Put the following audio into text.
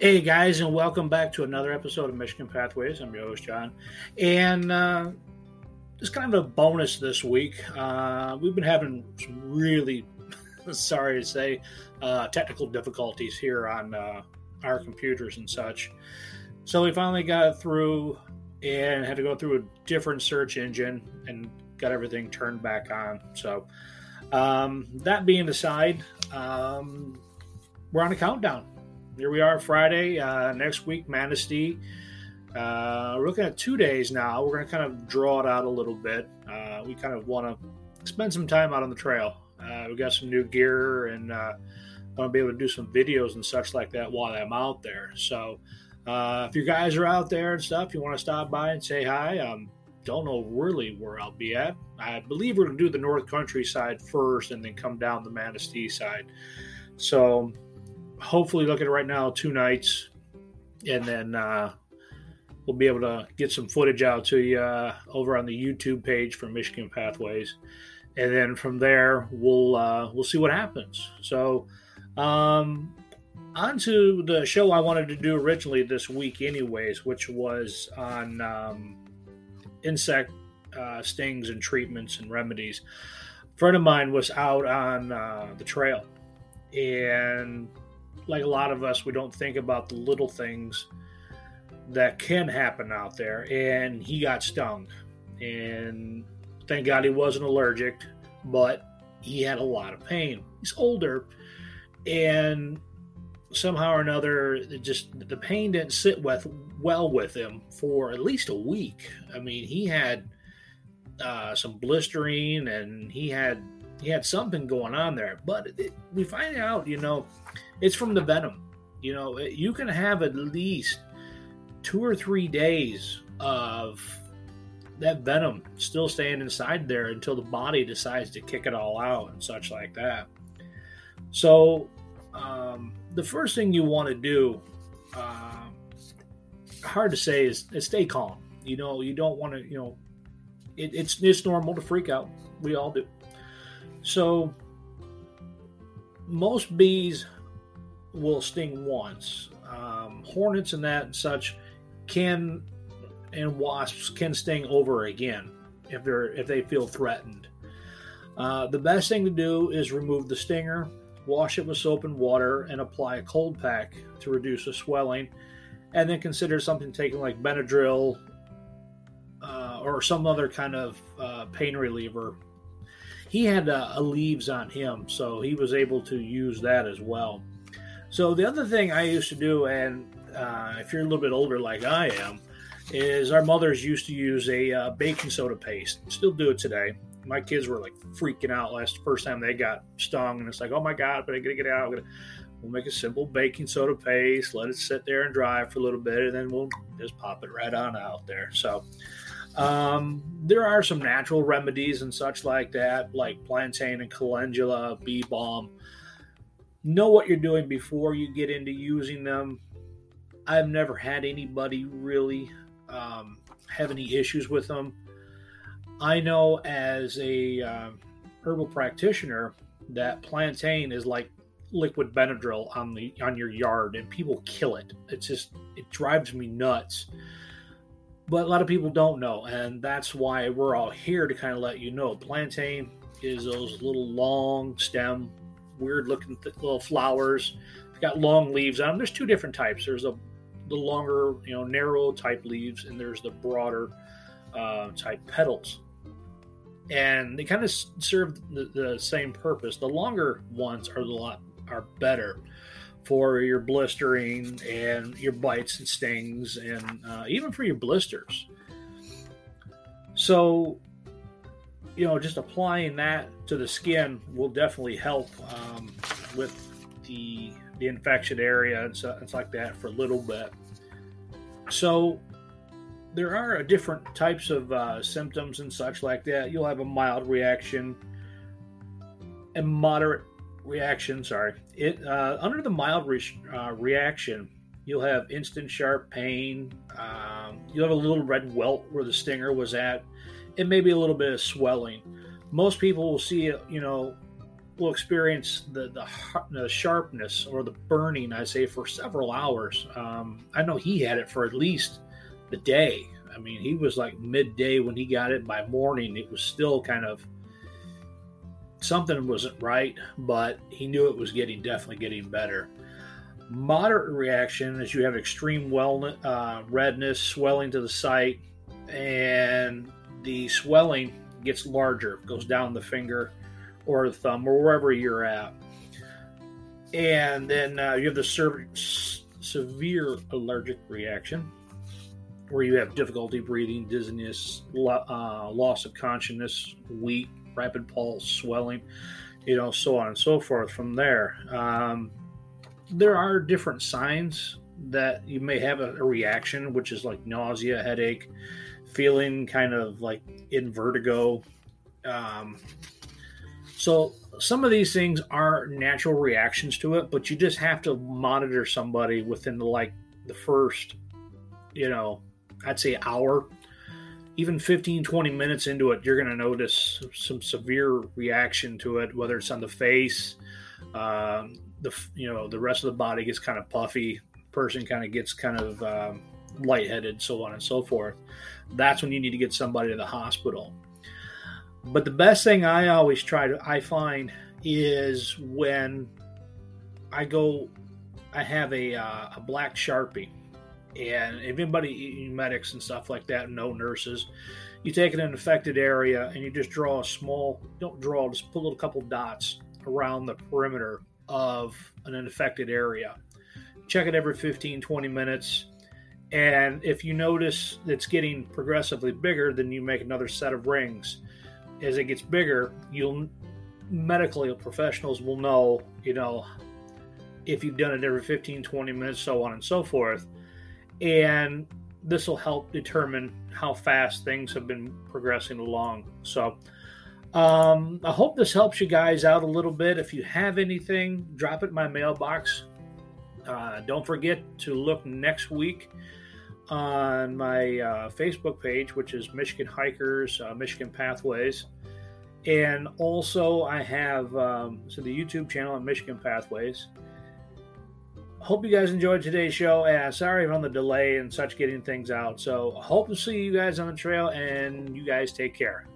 Hey guys, and welcome back to another episode of Michigan Pathways. I'm your host John, and uh, just kind of a bonus this week. Uh, we've been having some really, sorry to say, uh, technical difficulties here on uh, our computers and such. So we finally got through and had to go through a different search engine and got everything turned back on. So um, that being aside, um, we're on a countdown here we are Friday. Uh, next week, Manistee. Uh, we're looking at two days now. We're going to kind of draw it out a little bit. Uh, we kind of want to spend some time out on the trail. Uh, we got some new gear and uh, want to be able to do some videos and such like that while I'm out there. So uh, if you guys are out there and stuff, you want to stop by and say hi. Um, don't know really where I'll be at. I believe we're going to do the North Country side first and then come down the Manistee side. So hopefully looking at it right now two nights, and then uh, we'll be able to get some footage out to you uh, over on the YouTube page for Michigan Pathways, and then from there we'll uh, we'll see what happens. So. Um, on to the show I wanted to do originally this week, anyways, which was on um, insect uh, stings and treatments and remedies. A friend of mine was out on uh, the trail and like a lot of us, we don't think about the little things that can happen out there. And he got stung. And thank God he wasn't allergic, but he had a lot of pain. He's older. And somehow or another, just the pain didn't sit with well with him for at least a week. I mean, he had uh, some blistering and he had he had something going on there. But it, we find out, you know, it's from the venom. You know, you can have at least two or three days of that venom still staying inside there until the body decides to kick it all out and such like that. So, um, the first thing you want to do, uh, hard to say, is, is, stay calm. You know, you don't want to, you know, it, it's it's normal to freak out. We all do. So, most bees will sting once. Um, hornets and that and such can, and wasps can sting over again if they're if they feel threatened. Uh, the best thing to do is remove the stinger, wash it with soap and water, and apply a cold pack to reduce the swelling. And then consider something taken like Benadryl uh, or some other kind of uh, pain reliever. He had uh, Aleve on him, so he was able to use that as well. So the other thing I used to do, and uh, if you're a little bit older like I am, is our mothers used to use a uh, baking soda paste. Still do it today. My kids were like freaking out last first time they got stung, and it's like, oh my god, but I gotta get out. We'll make a simple baking soda paste, let it sit there and dry for a little bit, and then we'll just pop it right on out there. So um, there are some natural remedies and such like that, like plantain and calendula, bee balm know what you're doing before you get into using them. I've never had anybody really um, have any issues with them. I know as a uh, herbal practitioner that plantain is like liquid Benadryl on the on your yard, and people kill it. It's just it drives me nuts. But a lot of people don't know, and that's why we're all here to kind of let you know. Plantain is those little long stem weird looking th- little flowers. They've got long leaves on them. There's two different types. There's a the longer, you know, narrow type leaves, and there's the broader uh, type petals. And they kind of serve the, the, same purpose. The longer ones are a lot are better for your blistering and your bites and stings, and uh, even for your blisters. So you know, just applying that to the skin will definitely help um, with the the infection area and so like that for a little bit. So there are different types of uh, symptoms and such like that. You'll have a mild reaction, a moderate reaction. Sorry, it uh, under the mild re- uh, reaction, you'll have instant sharp pain. Um, you'll have a little red welt where the stinger was at it may be a little bit of swelling. Most people will see it, you know, will experience the, the, the sharpness or the burning, I say, for several hours. Um, I know he had it for at least the day. I mean, he was like midday when he got it. By morning, it was still kind of something wasn't right, but he knew it was getting definitely getting better. Moderate reaction is you have extreme well, uh, redness, swelling to the site, and the swelling gets larger, goes down the finger or the thumb or wherever you're at. And then uh, you have the severe allergic reaction, where you have difficulty breathing, dizziness, lo- uh, loss of consciousness, weak, rapid pulse, swelling, you know, so on and so forth. From there, um, there are different signs that you may have a, a reaction, which is like nausea, headache, feeling kind of like in vertigo. Um, so some of these things are natural reactions to it, but you just have to monitor somebody within the like the first, you know, I'd say hour, even 15, 20 minutes into it, you're going to notice some severe reaction to it, whether it's on the face, um, the you know the rest of the body gets kind of puffy, person kind of gets kind of um, lightheaded, so on and so forth. That's when you need to get somebody to the hospital. But the best thing I always try to I find is when I go, I have a uh, a black sharpie, and if anybody medics and stuff like that no nurses, you take an infected area and you just draw a small, don't draw, just put a couple dots around the perimeter of an infected area. Check it every 15, 20 minutes. And if you notice it's getting progressively bigger, then you make another set of rings as it gets bigger, you'll medically professionals will know, you know, if you've done it every 15, 20 minutes, so on and so forth. And this will help determine how fast things have been progressing along. So, um, I hope this helps you guys out a little bit. If you have anything, drop it in my mailbox. Uh, don't forget to look next week on my uh, Facebook page, which is Michigan Hikers, uh, Michigan Pathways. And also, I have um, so the YouTube channel on Michigan Pathways. Hope you guys enjoyed today's show. And sorry on the delay and such getting things out. So, hope to see you guys on the trail, and you guys take care.